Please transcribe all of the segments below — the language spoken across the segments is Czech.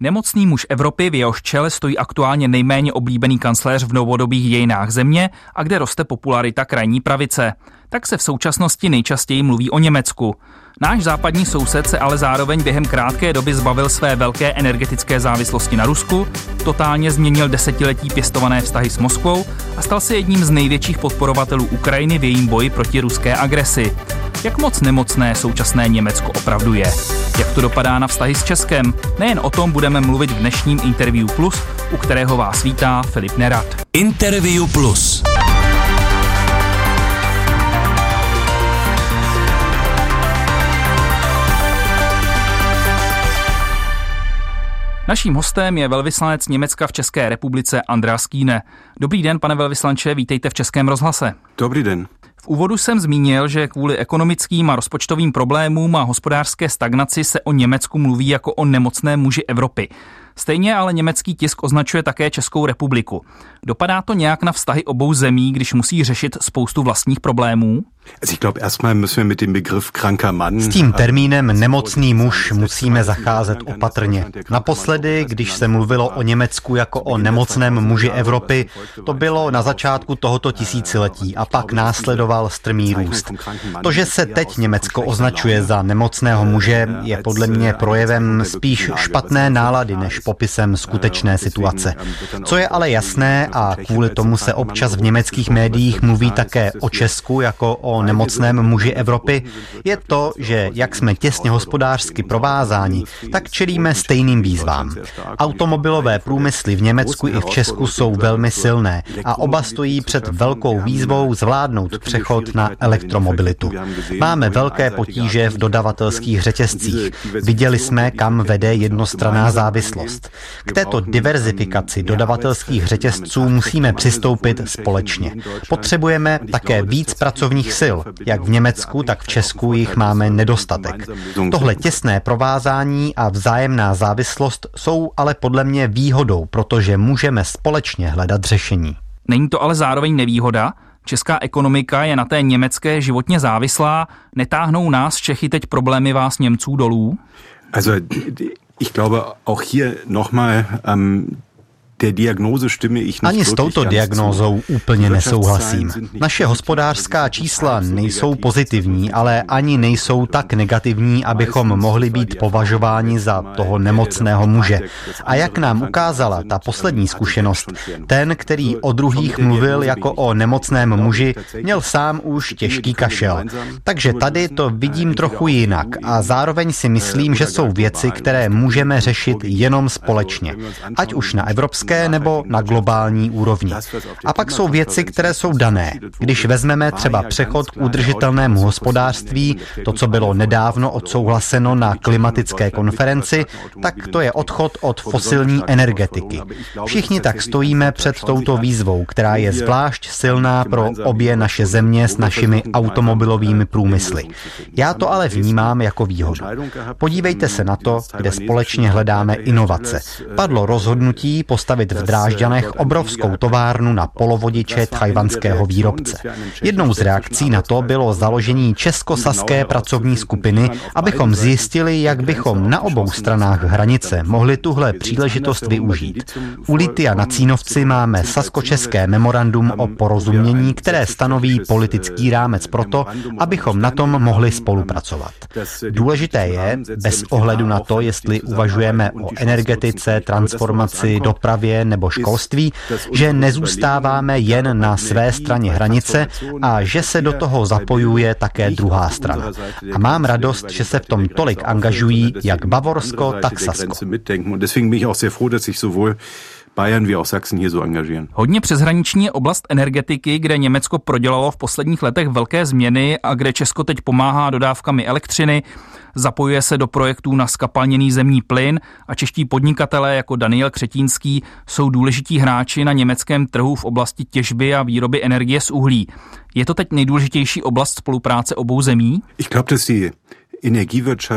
Nemocný muž Evropy, v jehož čele stojí aktuálně nejméně oblíbený kancléř v novodobých dějinách země a kde roste popularita krajní pravice. Tak se v současnosti nejčastěji mluví o Německu. Náš západní soused se ale zároveň během krátké doby zbavil své velké energetické závislosti na Rusku, totálně změnil desetiletí pěstované vztahy s Moskvou a stal se jedním z největších podporovatelů Ukrajiny v jejím boji proti ruské agresi. Jak moc nemocné současné Německo opravdu je? Jak to dopadá na vztahy s Českem? Nejen o tom budeme mluvit v dnešním Interview Plus, u kterého vás vítá Filip Nerad. Interview Plus. Naším hostem je velvyslanec Německa v České republice Andreas Kýne. Dobrý den, pane velvyslanče, vítejte v Českém rozhlase. Dobrý den. V úvodu jsem zmínil, že kvůli ekonomickým a rozpočtovým problémům a hospodářské stagnaci se o Německu mluví jako o nemocné muži Evropy. Stejně ale německý tisk označuje také Českou republiku. Dopadá to nějak na vztahy obou zemí, když musí řešit spoustu vlastních problémů? S tím termínem nemocný muž musíme zacházet opatrně. Naposledy, když se mluvilo o Německu jako o nemocném muži Evropy, to bylo na začátku tohoto tisíciletí a pak následoval strmý růst. To, že se teď Německo označuje za nemocného muže, je podle mě projevem spíš špatné nálady než popisem skutečné situace. Co je ale jasné a kvůli tomu se občas v německých médiích mluví také o Česku jako o nemocném muži Evropy, je to, že jak jsme těsně hospodářsky provázáni, tak čelíme stejným výzvám. Automobilové průmysly v Německu i v Česku jsou velmi silné a oba stojí před velkou výzvou zvládnout přechod na elektromobilitu. Máme velké potíže v dodavatelských řetězcích. Viděli jsme, kam vede jednostranná závislost. K této diverzifikaci dodavatelských řetězců musíme přistoupit společně. Potřebujeme také víc pracovních sil, jak v Německu, tak v Česku jich máme nedostatek. Tohle těsné provázání a vzájemná závislost jsou ale podle mě výhodou, protože můžeme společně hledat řešení. Není to ale zároveň nevýhoda? Česká ekonomika je na té německé životně závislá. Netáhnou nás Čechy teď problémy vás Němců dolů? Also ich glaube auch hier nochmal ähm, ani s touto diagnózou úplně nesouhlasím. Naše hospodářská čísla nejsou pozitivní, ale ani nejsou tak negativní, abychom mohli být považováni za toho nemocného muže. A jak nám ukázala ta poslední zkušenost, ten, který o druhých mluvil jako o nemocném muži, měl sám už těžký kašel. Takže tady to vidím trochu jinak a zároveň si myslím, že jsou věci, které můžeme řešit jenom společně. Ať už na evropské evropské nebo na globální úrovni. A pak jsou věci, které jsou dané. Když vezmeme třeba přechod k udržitelnému hospodářství, to, co bylo nedávno odsouhlaseno na klimatické konferenci, tak to je odchod od fosilní energetiky. Všichni tak stojíme před touto výzvou, která je zvlášť silná pro obě naše země s našimi automobilovými průmysly. Já to ale vnímám jako výhodu. Podívejte se na to, kde společně hledáme inovace. Padlo rozhodnutí postavit postavit v Drážďanech obrovskou továrnu na polovodiče tajvanského výrobce. Jednou z reakcí na to bylo založení českosaské pracovní skupiny, abychom zjistili, jak bychom na obou stranách hranice mohli tuhle příležitost využít. U Litia na Cínovci máme sasko-české memorandum o porozumění, které stanoví politický rámec proto, abychom na tom mohli spolupracovat. Důležité je, bez ohledu na to, jestli uvažujeme o energetice, transformaci, dopravě nebo školství, že nezůstáváme jen na své straně hranice a že se do toho zapojuje také druhá strana. A mám radost, že se v tom tolik angažují jak Bavorsko, tak Sasko. Bayern wie auch Sachsen hier so engagieren. Hodně přeshraniční je oblast energetiky, kde Německo prodělalo v posledních letech velké změny a kde Česko teď pomáhá dodávkami elektřiny, zapojuje se do projektů na skapalněný zemní plyn a čeští podnikatelé jako Daniel Křetínský jsou důležití hráči na německém trhu v oblasti těžby a výroby energie z uhlí. Je to teď nejdůležitější oblast spolupráce obou zemí? Ich glaube, dass die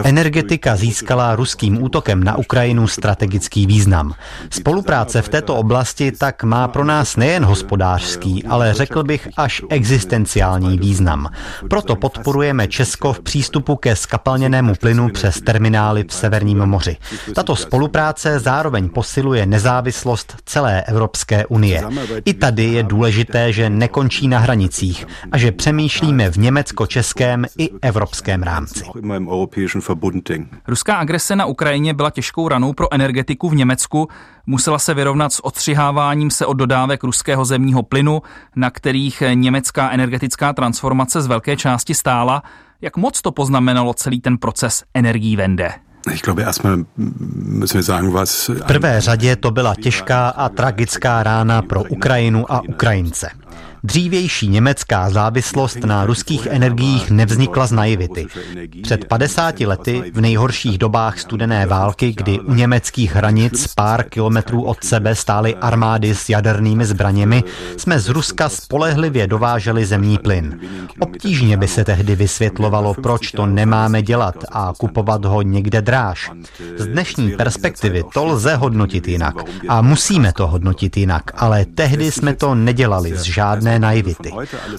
Energetika získala ruským útokem na Ukrajinu strategický význam. Spolupráce v této oblasti tak má pro nás nejen hospodářský, ale řekl bych až existenciální význam. Proto podporujeme Česko v přístupu ke skapalněnému plynu přes terminály v Severním moři. Tato spolupráce zároveň posiluje nezávislost celé Evropské unie. I tady je důležité, že nekončí na hranicích a že přemýšlíme v německo-českém i evropském rámci. Ruská agrese na Ukrajině byla těžkou ranou pro energetiku v Německu. Musela se vyrovnat s odstřiháváním se od dodávek ruského zemního plynu, na kterých německá energetická transformace z velké části stála. Jak moc to poznamenalo celý ten proces energií vende? V prvé řadě to byla těžká a tragická rána pro Ukrajinu a Ukrajince. Dřívější německá závislost na ruských energiích nevznikla z naivity. Před 50 lety, v nejhorších dobách studené války, kdy u německých hranic pár kilometrů od sebe stály armády s jadernými zbraněmi, jsme z Ruska spolehlivě dováželi zemní plyn. Obtížně by se tehdy vysvětlovalo, proč to nemáme dělat a kupovat ho někde dráž. Z dnešní perspektivy to lze hodnotit jinak a musíme to hodnotit jinak, ale tehdy jsme to nedělali z žádné naivity.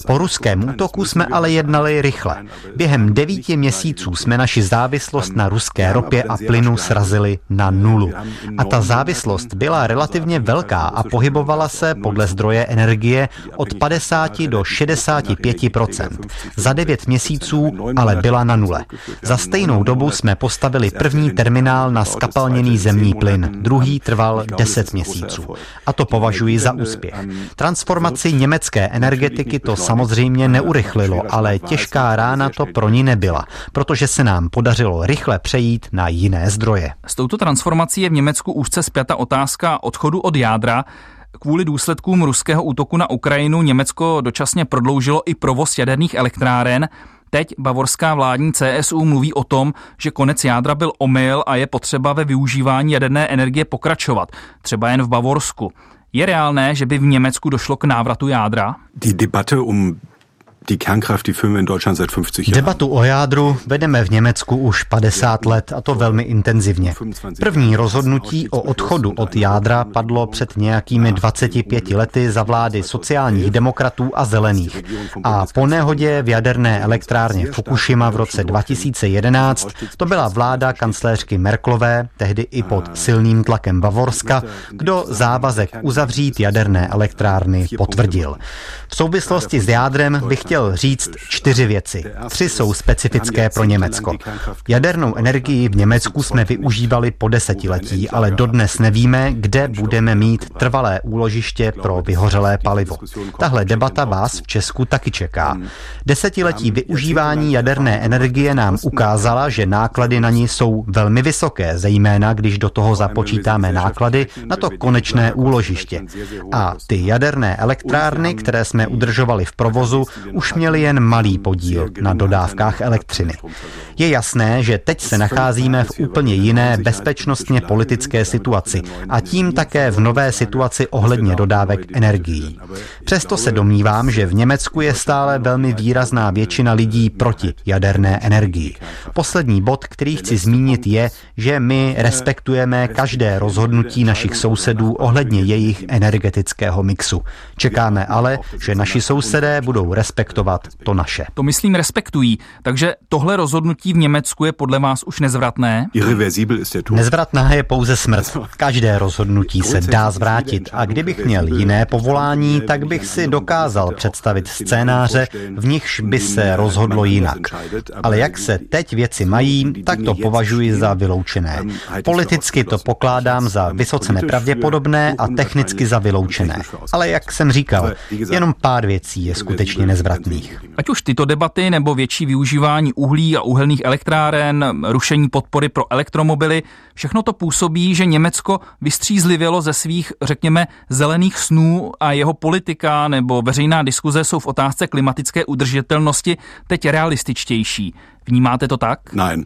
Po ruském útoku jsme ale jednali rychle. Během devíti měsíců jsme naši závislost na ruské ropě a plynu srazili na nulu. A ta závislost byla relativně velká a pohybovala se podle zdroje energie od 50 do 65% Za devět měsíců ale byla na nule. Za stejnou dobu jsme postavili první terminál na skapalněný zemní plyn. Druhý trval 10 měsíců. A to považuji za úspěch. Transformaci německé energetiky to samozřejmě neurychlilo, ale těžká rána to pro ní nebyla, protože se nám podařilo rychle přejít na jiné zdroje. S touto transformací je v Německu úzce zpěta otázka odchodu od jádra. Kvůli důsledkům ruského útoku na Ukrajinu Německo dočasně prodloužilo i provoz jaderných elektráren. Teď bavorská vládní CSU mluví o tom, že konec jádra byl omyl a je potřeba ve využívání jaderné energie pokračovat, třeba jen v Bavorsku. Je reálné, že by v Německu došlo k návratu jádra? Die Debatte um die Kernkraft, die wir in Deutschland seit 50 Jahren. Debatu o jádru vedeme v Německu už 50 let a to velmi intenzivně. První rozhodnutí o odchodu od jádra padlo před nějakými 25 lety za vlády sociálních demokratů a zelených. A po nehodě v jaderné elektrárně Fukushima v roce 2011 to byla vláda kancléřky Merklové, tehdy i pod silným tlakem Bavorska, kdo závazek uzavřít jaderné elektrárny potvrdil. V souvislosti s jádrem bych chtěl chtěl říct čtyři věci. Tři jsou specifické pro Německo. Jadernou energii v Německu jsme využívali po desetiletí, ale dodnes nevíme, kde budeme mít trvalé úložiště pro vyhořelé palivo. Tahle debata vás v Česku taky čeká. Desetiletí využívání jaderné energie nám ukázala, že náklady na ní jsou velmi vysoké, zejména když do toho započítáme náklady na to konečné úložiště. A ty jaderné elektrárny, které jsme udržovali v provozu, už už měli jen malý podíl na dodávkách elektřiny. Je jasné, že teď se nacházíme v úplně jiné bezpečnostně politické situaci a tím také v nové situaci ohledně dodávek energií. Přesto se domnívám, že v Německu je stále velmi výrazná většina lidí proti jaderné energii. Poslední bod, který chci zmínit, je, že my respektujeme každé rozhodnutí našich sousedů ohledně jejich energetického mixu. Čekáme ale, že naši sousedé budou respektovat respektovat to naše. To myslím respektují, takže tohle rozhodnutí v Německu je podle vás už nezvratné? Nezvratná je pouze smrt. Každé rozhodnutí se dá zvrátit a kdybych měl jiné povolání, tak bych si dokázal představit scénáře, v nichž by se rozhodlo jinak. Ale jak se teď věci mají, tak to považuji za vyloučené. Politicky to pokládám za vysoce nepravděpodobné a technicky za vyloučené. Ale jak jsem říkal, jenom pár věcí je skutečně nezvratné nezbytných. Ať už tyto debaty nebo větší využívání uhlí a uhelných elektráren, rušení podpory pro elektromobily, všechno to působí, že Německo vystřízlivělo ze svých, řekněme, zelených snů a jeho politika nebo veřejná diskuze jsou v otázce klimatické udržitelnosti teď realističtější. Vnímáte to tak? Nein,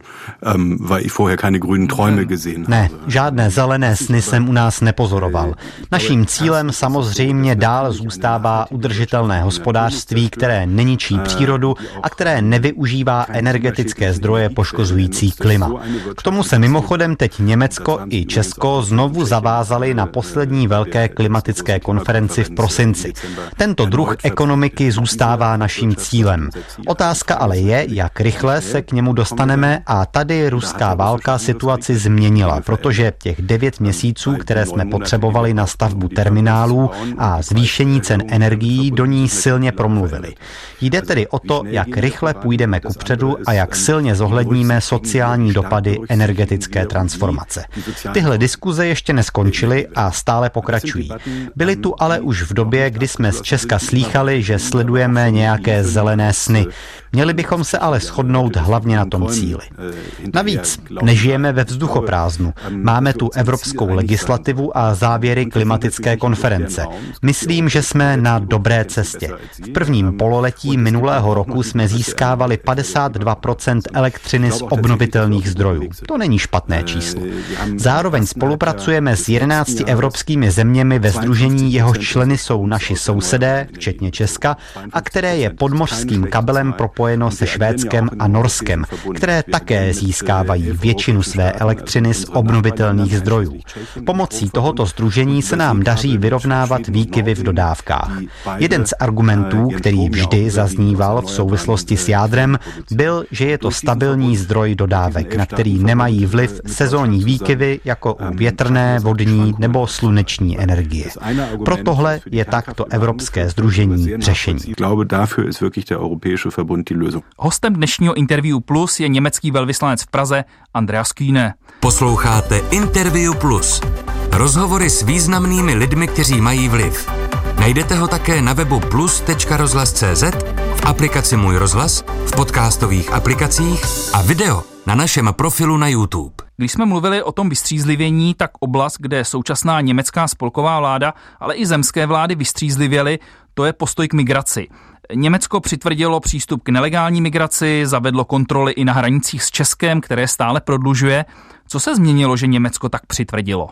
um, weil ich vorher keine grünen Träume gesehen Ne, žádné zelené sny jsem u nás nepozoroval. Naším cílem samozřejmě dál zůstává udržitelné hospodářství, které neničí přírodu a které nevyužívá energetické zdroje poškozující klima. K tomu se mimochodem teď Německo i Česko znovu zavázali na poslední velké klimatické konferenci v prosinci. Tento druh ekonomiky zůstává naším cílem. Otázka ale je, jak rychle se k němu dostaneme a tady ruská válka situaci změnila, protože těch devět měsíců, které jsme potřebovali na stavbu terminálů a zvýšení cen energií, do ní silně promluvili. Jde tedy o to, jak rychle půjdeme kupředu a jak silně zohledníme sociální dopady energetické transformace. Tyhle diskuze ještě neskončily a stále pokračují. Byly tu ale už v době, kdy jsme z Česka slýchali, že sledujeme nějaké zelené sny. Měli bychom se ale shodnout hlavně na tom cíli. Navíc nežijeme ve vzduchoprázdnu. Máme tu evropskou legislativu a závěry klimatické konference. Myslím, že jsme na dobré cestě. V prvním pololetí minulého roku jsme získávali 52% elektřiny z obnovitelných zdrojů. To není špatné číslo. Zároveň spolupracujeme s 11 evropskými zeměmi ve združení, jehož členy jsou naši sousedé, včetně Česka, a které je podmořským kabelem propojeno se Švédskem a Norskem, které také získávají většinu své elektřiny z obnovitelných zdrojů. Pomocí tohoto združení se nám daří vyrovnávat výkyvy v dodávkách. Jeden z argumentů, který vždy zazníval v souvislosti s jádrem, byl, že je to stabilní zdroj dodávek, na který nemají vliv sezónní výkyvy jako u větrné, vodní nebo sluneční energie. Pro tohle je takto Evropské združení řešení. Hostem dnešního Interview Plus je německý velvyslanec v Praze Andreas Kühne. Posloucháte Interview Plus. Rozhovory s významnými lidmi, kteří mají vliv. Najdete ho také na webu plus.rozhlas.cz, v aplikaci Můj rozhlas, v podcastových aplikacích a video na našem profilu na YouTube. Když jsme mluvili o tom vystřízlivění, tak oblast, kde současná německá spolková vláda, ale i zemské vlády vystřízlivěly, to je postoj k migraci. Německo přitvrdilo přístup k nelegální migraci, zavedlo kontroly i na hranicích s Českem, které stále prodlužuje. Co se změnilo, že Německo tak přitvrdilo?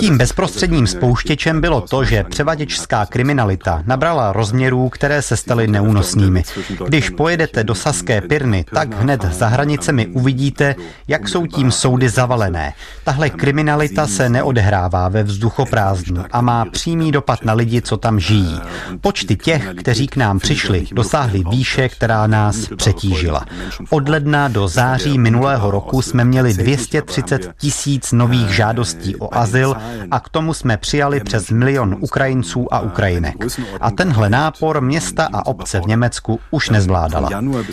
Tím bezprostředním spouštěčem bylo to, že převaděčská kriminalita nabrala rozměrů, které se staly neúnosnými. Když pojedete do Saské Pirny, tak hned za hranicemi uvidíte, jak jsou tím soudy zavalené. Tahle kriminalita se neodehrává ve vzduchoprázdnu a má přímý dopad na lidi, co tam žijí. Počty těch, kteří k nám přišli, dosáhly výše, která nás přetížila. Od ledna do září minulého roku jsme měli 230 tisíc nových nových žádostí o azyl a k tomu jsme přijali přes milion Ukrajinců a Ukrajinek. A tenhle nápor města a obce v Německu už nezvládala.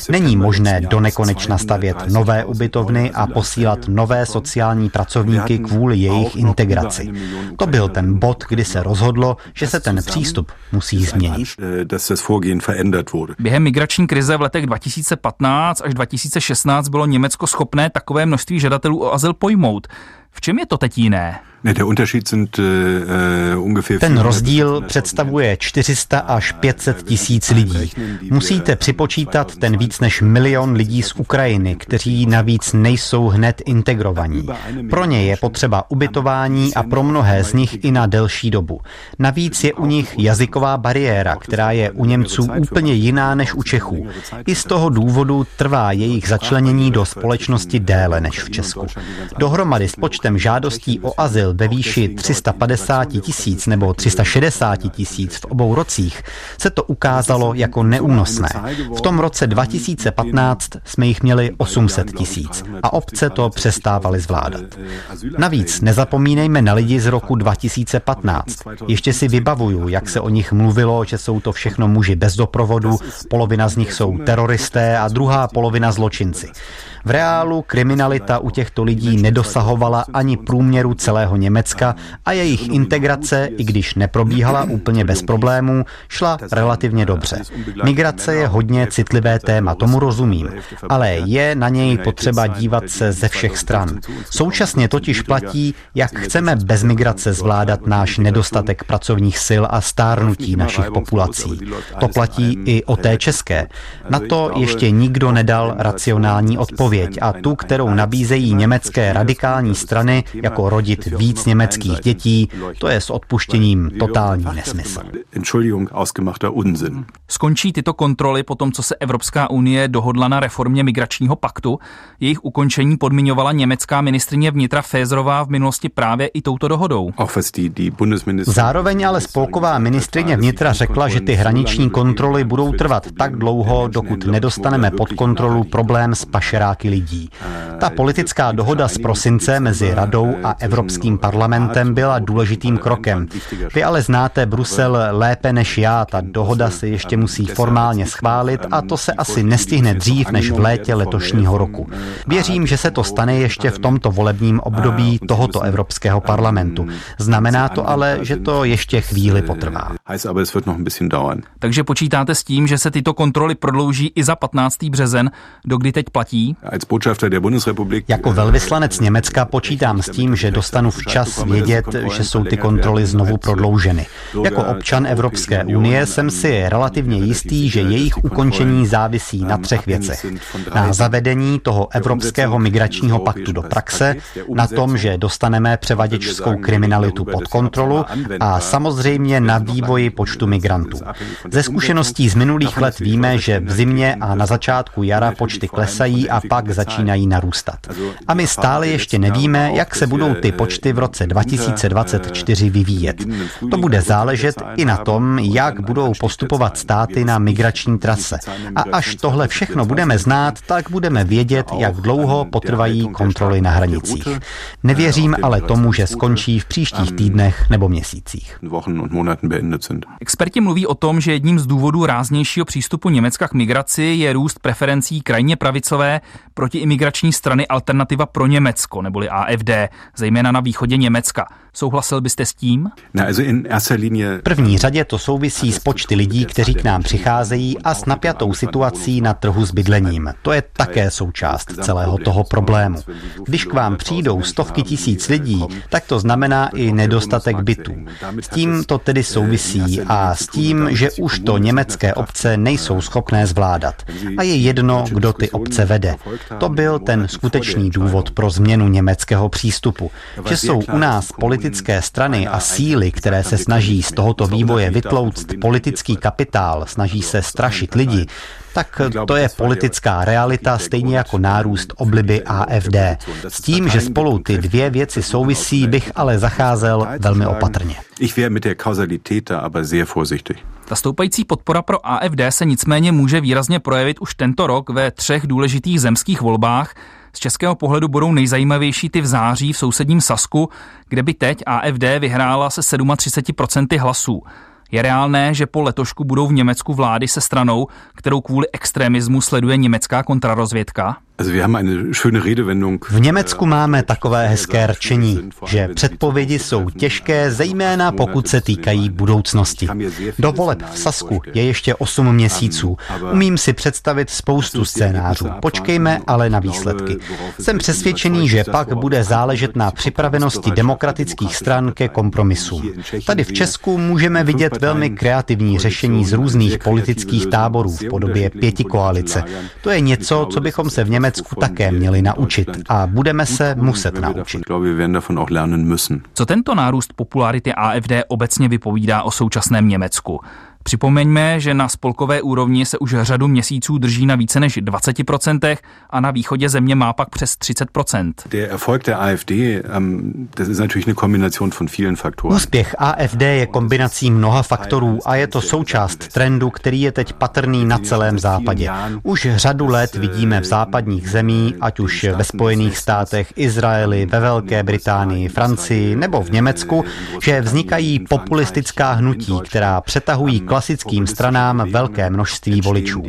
Není možné do nekonečna stavět nové ubytovny a posílat nové sociální pracovníky kvůli jejich integraci. To byl ten bod, kdy se rozhodlo, že se ten přístup musí změnit. Během migrační krize v letech 2015 až 2016 bylo Německo schopné takové množství žadatelů o azyl pojmout. V čem je to teď jiné? Äh, Ten rozdíl představuje 400 až 500 tisíc lidí. Musíte připočítat ten víc než milion lidí z Ukrajiny, kteří navíc nejsou hned integrovaní. Pro ně je potřeba ubytování a pro mnohé z nich i na delší dobu. Navíc je u nich jazyková bariéra, která je u Němců úplně jiná než u Čechů. I z toho důvodu trvá jejich začlenění do společnosti déle než v Česku. Dohromady s počtem žádostí o azyl ve výši 350 tisíc nebo 360 tisíc v obou rocích, se to ukázalo jako neúnosné. V tom roce 2015 jsme jich měli 800 tisíc a obce to přestávaly zvládat. Navíc nezapomínejme na lidi z roku 2015. Ještě si vybavuju, jak se o nich mluvilo, že jsou to všechno muži bez doprovodu, polovina z nich jsou teroristé a druhá polovina zločinci. V reálu kriminalita u těchto lidí nedosahovala ani průměru celého Německa a jejich integrace, i když neprobíhala úplně bez problémů, šla relativně dobře. Migrace je hodně citlivé téma, tomu rozumím, ale je na něj potřeba dívat se ze všech stran. Současně totiž platí, jak chceme bez migrace zvládat náš nedostatek pracovních sil a stárnutí našich populací. To platí i o té české. Na to ještě nikdo nedal racionální odpověď a tu, kterou nabízejí německé radikální strany, jako rodit víc německých dětí, to je s odpuštěním totální nesmysl. Skončí tyto kontroly po tom, co se Evropská unie dohodla na reformě migračního paktu. Jejich ukončení podmiňovala německá ministrině vnitra Fézerová v minulosti právě i touto dohodou. Zároveň ale spolková ministrině vnitra řekla, že ty hraniční kontroly budou trvat tak dlouho, dokud nedostaneme pod kontrolu problém s pašeráky lidí. Ta politická dohoda z prosince mezi Radou a Evropským parlamentem byla důležitým krokem. Vy ale znáte Brusel lépe než já, ta dohoda se ještě musí formálně schválit a to se asi nestihne dřív než v létě letošního roku. Věřím, že se to stane ještě v tomto volebním období tohoto Evropského parlamentu. Znamená to ale, že to ještě chvíli potrvá. Takže počítáte s tím, že se tyto kontroly prodlouží i za 15. březen, dokdy teď platí? Jako velvyslanec Německa počítám s tím, že dostanu včas vědět, že jsou ty kontroly znovu prodlouženy. Jako občan Evropské unie jsem si relativně jistý, že jejich ukončení závisí na třech věcech. Na zavedení toho evropského migračního paktu do praxe, na tom, že dostaneme převaděčskou kriminalitu pod kontrolu a samozřejmě na vývoji počtu migrantů. Ze zkušeností z minulých let víme, že v zimě a na začátku jara počty klesají a pak začínají narůstat. A my stále ještě nevíme, jak se budou ty počty v roce 2024 vyvíjet. To bude záležet i na tom, jak budou postupovat státy na migrační trase. A až tohle všechno budeme znát, tak budeme vědět, jak dlouho potrvají kontroly na hranicích. Nevěřím ale tomu, že skončí v příštích týdnech nebo měsících. Experti mluví o tom, že jedním z důvodů ráznějšího přístupu Německa k migraci je růst preferencí krajně pravicové protiimigrační strany Alternativa pro Německo, neboli AFD, zejména na východě Německa. Souhlasil byste s tím? V první řadě to souvisí s počty lidí, kteří k nám přicházejí a s napjatou situací na trhu s bydlením. To je také součást celého toho problému. Když k vám přijdou stovky tisíc lidí, tak to znamená i nedostatek bytů. S tím to tedy souvisí a s tím, že už to německé obce nejsou schopné zvládat. A je jedno, kdo ty obce vede. To byl ten skutečný důvod pro změnu německého přístupu, že jsou u nás politické strany a síly, které se snaží z tohoto vývoje vytlouct politický kapitál, snaží se strašit lidi, tak to je politická realita, stejně jako nárůst obliby AFD. S tím, že spolu ty dvě věci souvisí, bych ale zacházel velmi opatrně. Ta stoupající podpora pro AFD se nicméně může výrazně projevit už tento rok ve třech důležitých zemských volbách. Z českého pohledu budou nejzajímavější ty v září v sousedním Sasku, kde by teď AFD vyhrála se 37% hlasů. Je reálné, že po letošku budou v Německu vlády se stranou, kterou kvůli extremismu sleduje německá kontrarozvědka? V Německu máme takové hezké rčení, že předpovědi jsou těžké, zejména pokud se týkají budoucnosti. Do voleb v Sasku je ještě 8 měsíců. Umím si představit spoustu scénářů. Počkejme ale na výsledky. Jsem přesvědčený, že pak bude záležet na připravenosti demokratických stran ke kompromisům. Tady v Česku můžeme vidět velmi kreativní řešení z různých politických táborů v podobě pěti koalice. To je něco, co bychom se v Německu Německu také měli naučit a budeme se muset naučit. Co tento nárůst popularity AFD obecně vypovídá o současném Německu? Připomeňme, že na spolkové úrovni se už řadu měsíců drží na více než 20% a na východě země má pak přes 30%. Ähm, Úspěch AFD je kombinací mnoha faktorů a je to součást trendu, který je teď patrný na celém západě. Už řadu let vidíme v západních zemí, ať už ve Spojených státech, Izraeli, ve Velké Británii, Francii nebo v Německu, že vznikají populistická hnutí, která přetahují klasickým stranám velké množství voličů.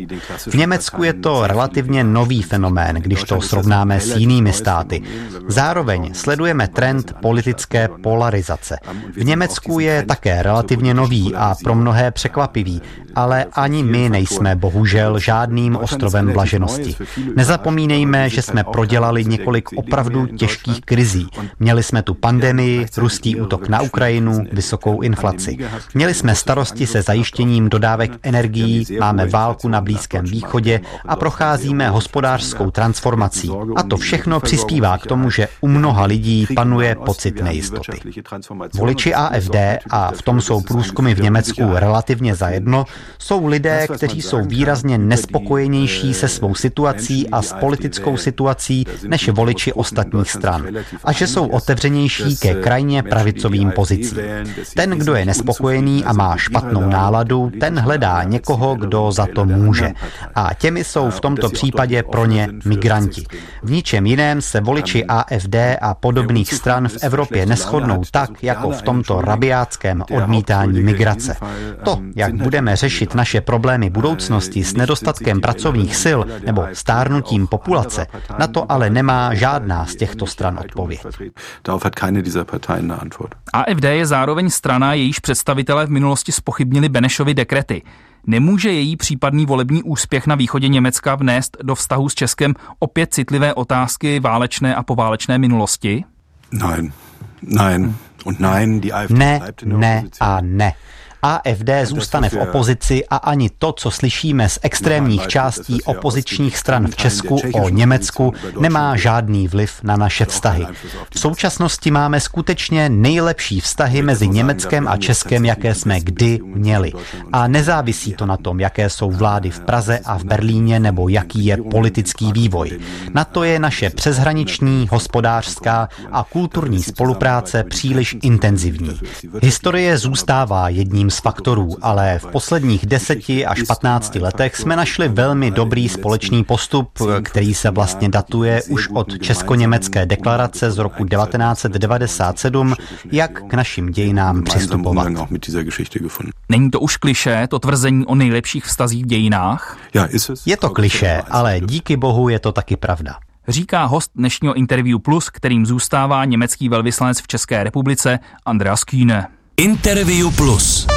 V Německu je to relativně nový fenomén, když to srovnáme s jinými státy. Zároveň sledujeme trend politické polarizace. V Německu je také relativně nový a pro mnohé překvapivý, ale ani my nejsme bohužel žádným ostrovem blaženosti. Nezapomínejme, že jsme prodělali několik opravdu těžkých krizí. Měli jsme tu pandemii, ruský útok na Ukrajinu, vysokou inflaci. Měli jsme starosti se zajištěním dodávek energií, máme válku na Blízkém východě a procházíme hospodářskou transformací. A to všechno přispívá k tomu, že u mnoha lidí panuje pocit nejistoty. Voliči AFD, a v tom jsou průzkumy v Německu relativně zajedno, jsou lidé, kteří jsou výrazně nespokojenější se svou situací a s politickou situací než voliči ostatních stran. A že jsou otevřenější ke krajně pravicovým pozicím. Ten, kdo je nespokojený a má špatnou náladu, ten hledá někoho, kdo za to může. A těmi jsou v tomto případě pro ně migranti. V ničem jiném se voliči AFD a podobných stran v Evropě neschodnou tak, jako v tomto rabiátském odmítání migrace. To, jak budeme řešit naše problémy budoucnosti s nedostatkem pracovních sil nebo stárnutím populace, na to ale nemá žádná z těchto stran odpověď. AFD je zároveň strana, jejíž představitelé v minulosti spochybnili Benešovy dekrety. Nemůže její případný volební úspěch na východě Německa vnést do vztahu s Českem opět citlivé otázky válečné a poválečné minulosti? Nein, nein. Und nein, die AfD ne, ne a ne. AFD zůstane v opozici a ani to, co slyšíme z extrémních částí opozičních stran v Česku o Německu, nemá žádný vliv na naše vztahy. V současnosti máme skutečně nejlepší vztahy mezi Německem a Českem, jaké jsme kdy měli. A nezávisí to na tom, jaké jsou vlády v Praze a v Berlíně nebo jaký je politický vývoj. Na to je naše přeshraniční, hospodářská a kulturní spolupráce příliš intenzivní. Historie zůstává jedním z faktorů, ale v posledních deseti až 15 letech jsme našli velmi dobrý společný postup, který se vlastně datuje už od česko-německé deklarace z roku 1997, jak k našim dějinám přistupovat. Není to už kliše, to tvrzení o nejlepších vztazích v dějinách? Je to kliše, ale díky bohu je to taky pravda říká host dnešního Interview Plus, kterým zůstává německý velvyslanec v České republice Andreas Kühne. Interview Plus.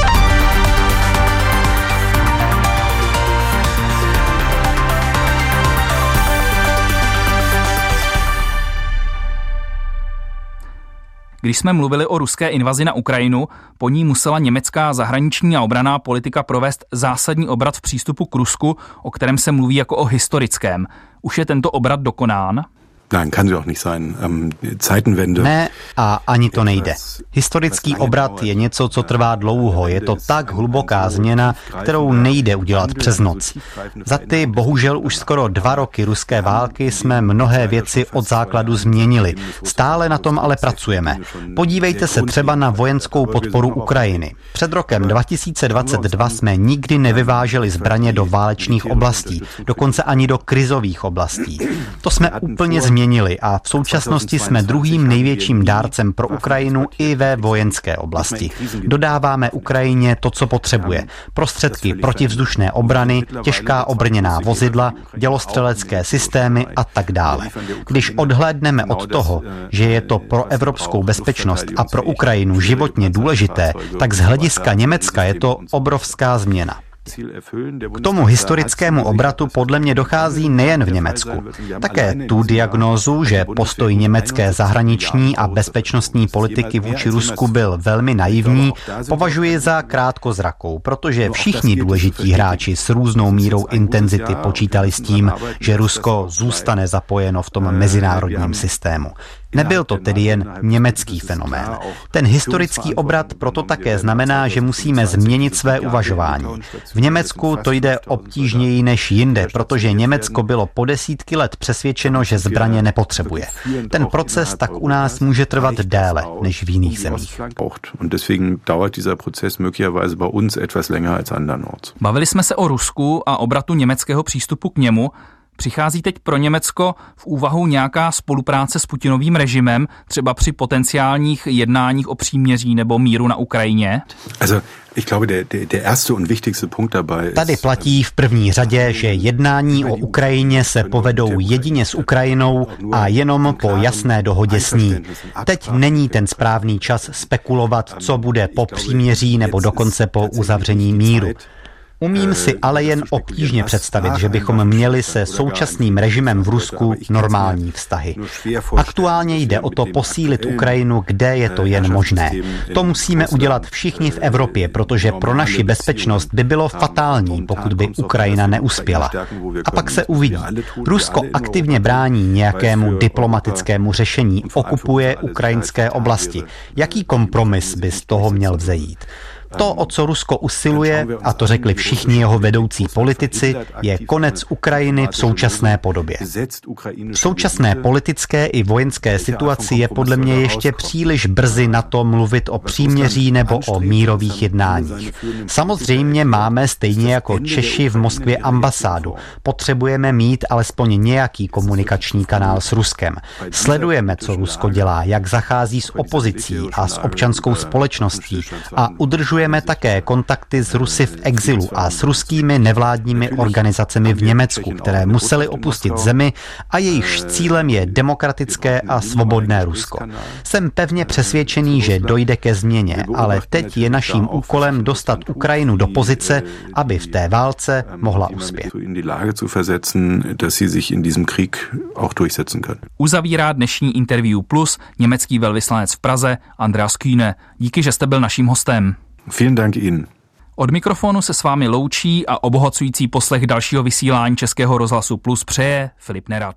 Když jsme mluvili o ruské invazi na Ukrajinu, po ní musela německá zahraniční a obraná politika provést zásadní obrat v přístupu k Rusku, o kterém se mluví jako o historickém. Už je tento obrat dokonán? Nein, kann sie auch nicht sein. Ähm, Zeitenwende. Ne, a ani to nejde. Historický obrat je něco, co trvá dlouho. Je to tak hluboká změna, kterou nejde udělat přes noc. Za ty bohužel už skoro dva roky ruské války jsme mnohé věci od základu změnili. Stále na tom ale pracujeme. Podívejte se třeba na vojenskou podporu Ukrajiny. Před rokem 2022 jsme nikdy nevyváželi zbraně do válečných oblastí, dokonce ani do krizových oblastí. To jsme úplně změnili změnili a v současnosti jsme druhým největším dárcem pro Ukrajinu i ve vojenské oblasti. Dodáváme Ukrajině to, co potřebuje. Prostředky protivzdušné obrany, těžká obrněná vozidla, dělostřelecké systémy a tak dále. Když odhlédneme od toho, že je to pro evropskou bezpečnost a pro Ukrajinu životně důležité, tak z hlediska Německa je to obrovská změna. K tomu historickému obratu podle mě dochází nejen v Německu. Také tu diagnózu, že postoj německé zahraniční a bezpečnostní politiky vůči Rusku byl velmi naivní, považuji za krátkozrakou, protože všichni důležití hráči s různou mírou intenzity počítali s tím, že Rusko zůstane zapojeno v tom mezinárodním systému. Nebyl to tedy jen německý fenomén. Ten historický obrat proto také znamená, že musíme změnit své uvažování. V Německu to jde obtížněji než jinde, protože Německo bylo po desítky let přesvědčeno, že zbraně nepotřebuje. Ten proces tak u nás může trvat déle než v jiných zemích. Bavili jsme se o Rusku a obratu německého přístupu k němu. Přichází teď pro Německo v úvahu nějaká spolupráce s Putinovým režimem, třeba při potenciálních jednáních o příměří nebo míru na Ukrajině? Also, Tady platí v první řadě, že jednání o Ukrajině se povedou jedině s Ukrajinou a jenom po jasné dohodě s ní. Teď není ten správný čas spekulovat, co bude po příměří nebo dokonce po uzavření míru. Umím si ale jen obtížně představit, že bychom měli se současným režimem v Rusku normální vztahy. Aktuálně jde o to posílit Ukrajinu, kde je to jen možné. To musíme udělat všichni v Evropě, protože pro naši bezpečnost by bylo fatální, pokud by Ukrajina neuspěla. A pak se uvidí. Rusko aktivně brání nějakému diplomatickému řešení, okupuje ukrajinské oblasti. Jaký kompromis by z toho měl vzejít? To, o co Rusko usiluje, a to řekli všichni jeho vedoucí politici, je konec Ukrajiny v současné podobě. V současné politické i vojenské situaci je podle mě ještě příliš brzy na to mluvit o příměří nebo o mírových jednáních. Samozřejmě máme stejně jako Češi v Moskvě ambasádu. Potřebujeme mít alespoň nějaký komunikační kanál s Ruskem. Sledujeme, co Rusko dělá, jak zachází s opozicí a s občanskou společností a udržujeme Podporujeme také kontakty s Rusy v exilu a s ruskými nevládními organizacemi v Německu, které museli opustit zemi a jejichž cílem je demokratické a svobodné Rusko. Jsem pevně přesvědčený, že dojde ke změně, ale teď je naším úkolem dostat Ukrajinu do pozice, aby v té válce mohla uspět. Uzavírá dnešní interview plus německý velvyslanec v Praze Andreas Kühne. Díky, že jste byl naším hostem. Vielen Dank Ihnen. Od mikrofonu se s vámi loučí a obohacující poslech dalšího vysílání Českého rozhlasu Plus přeje Filip Nerad.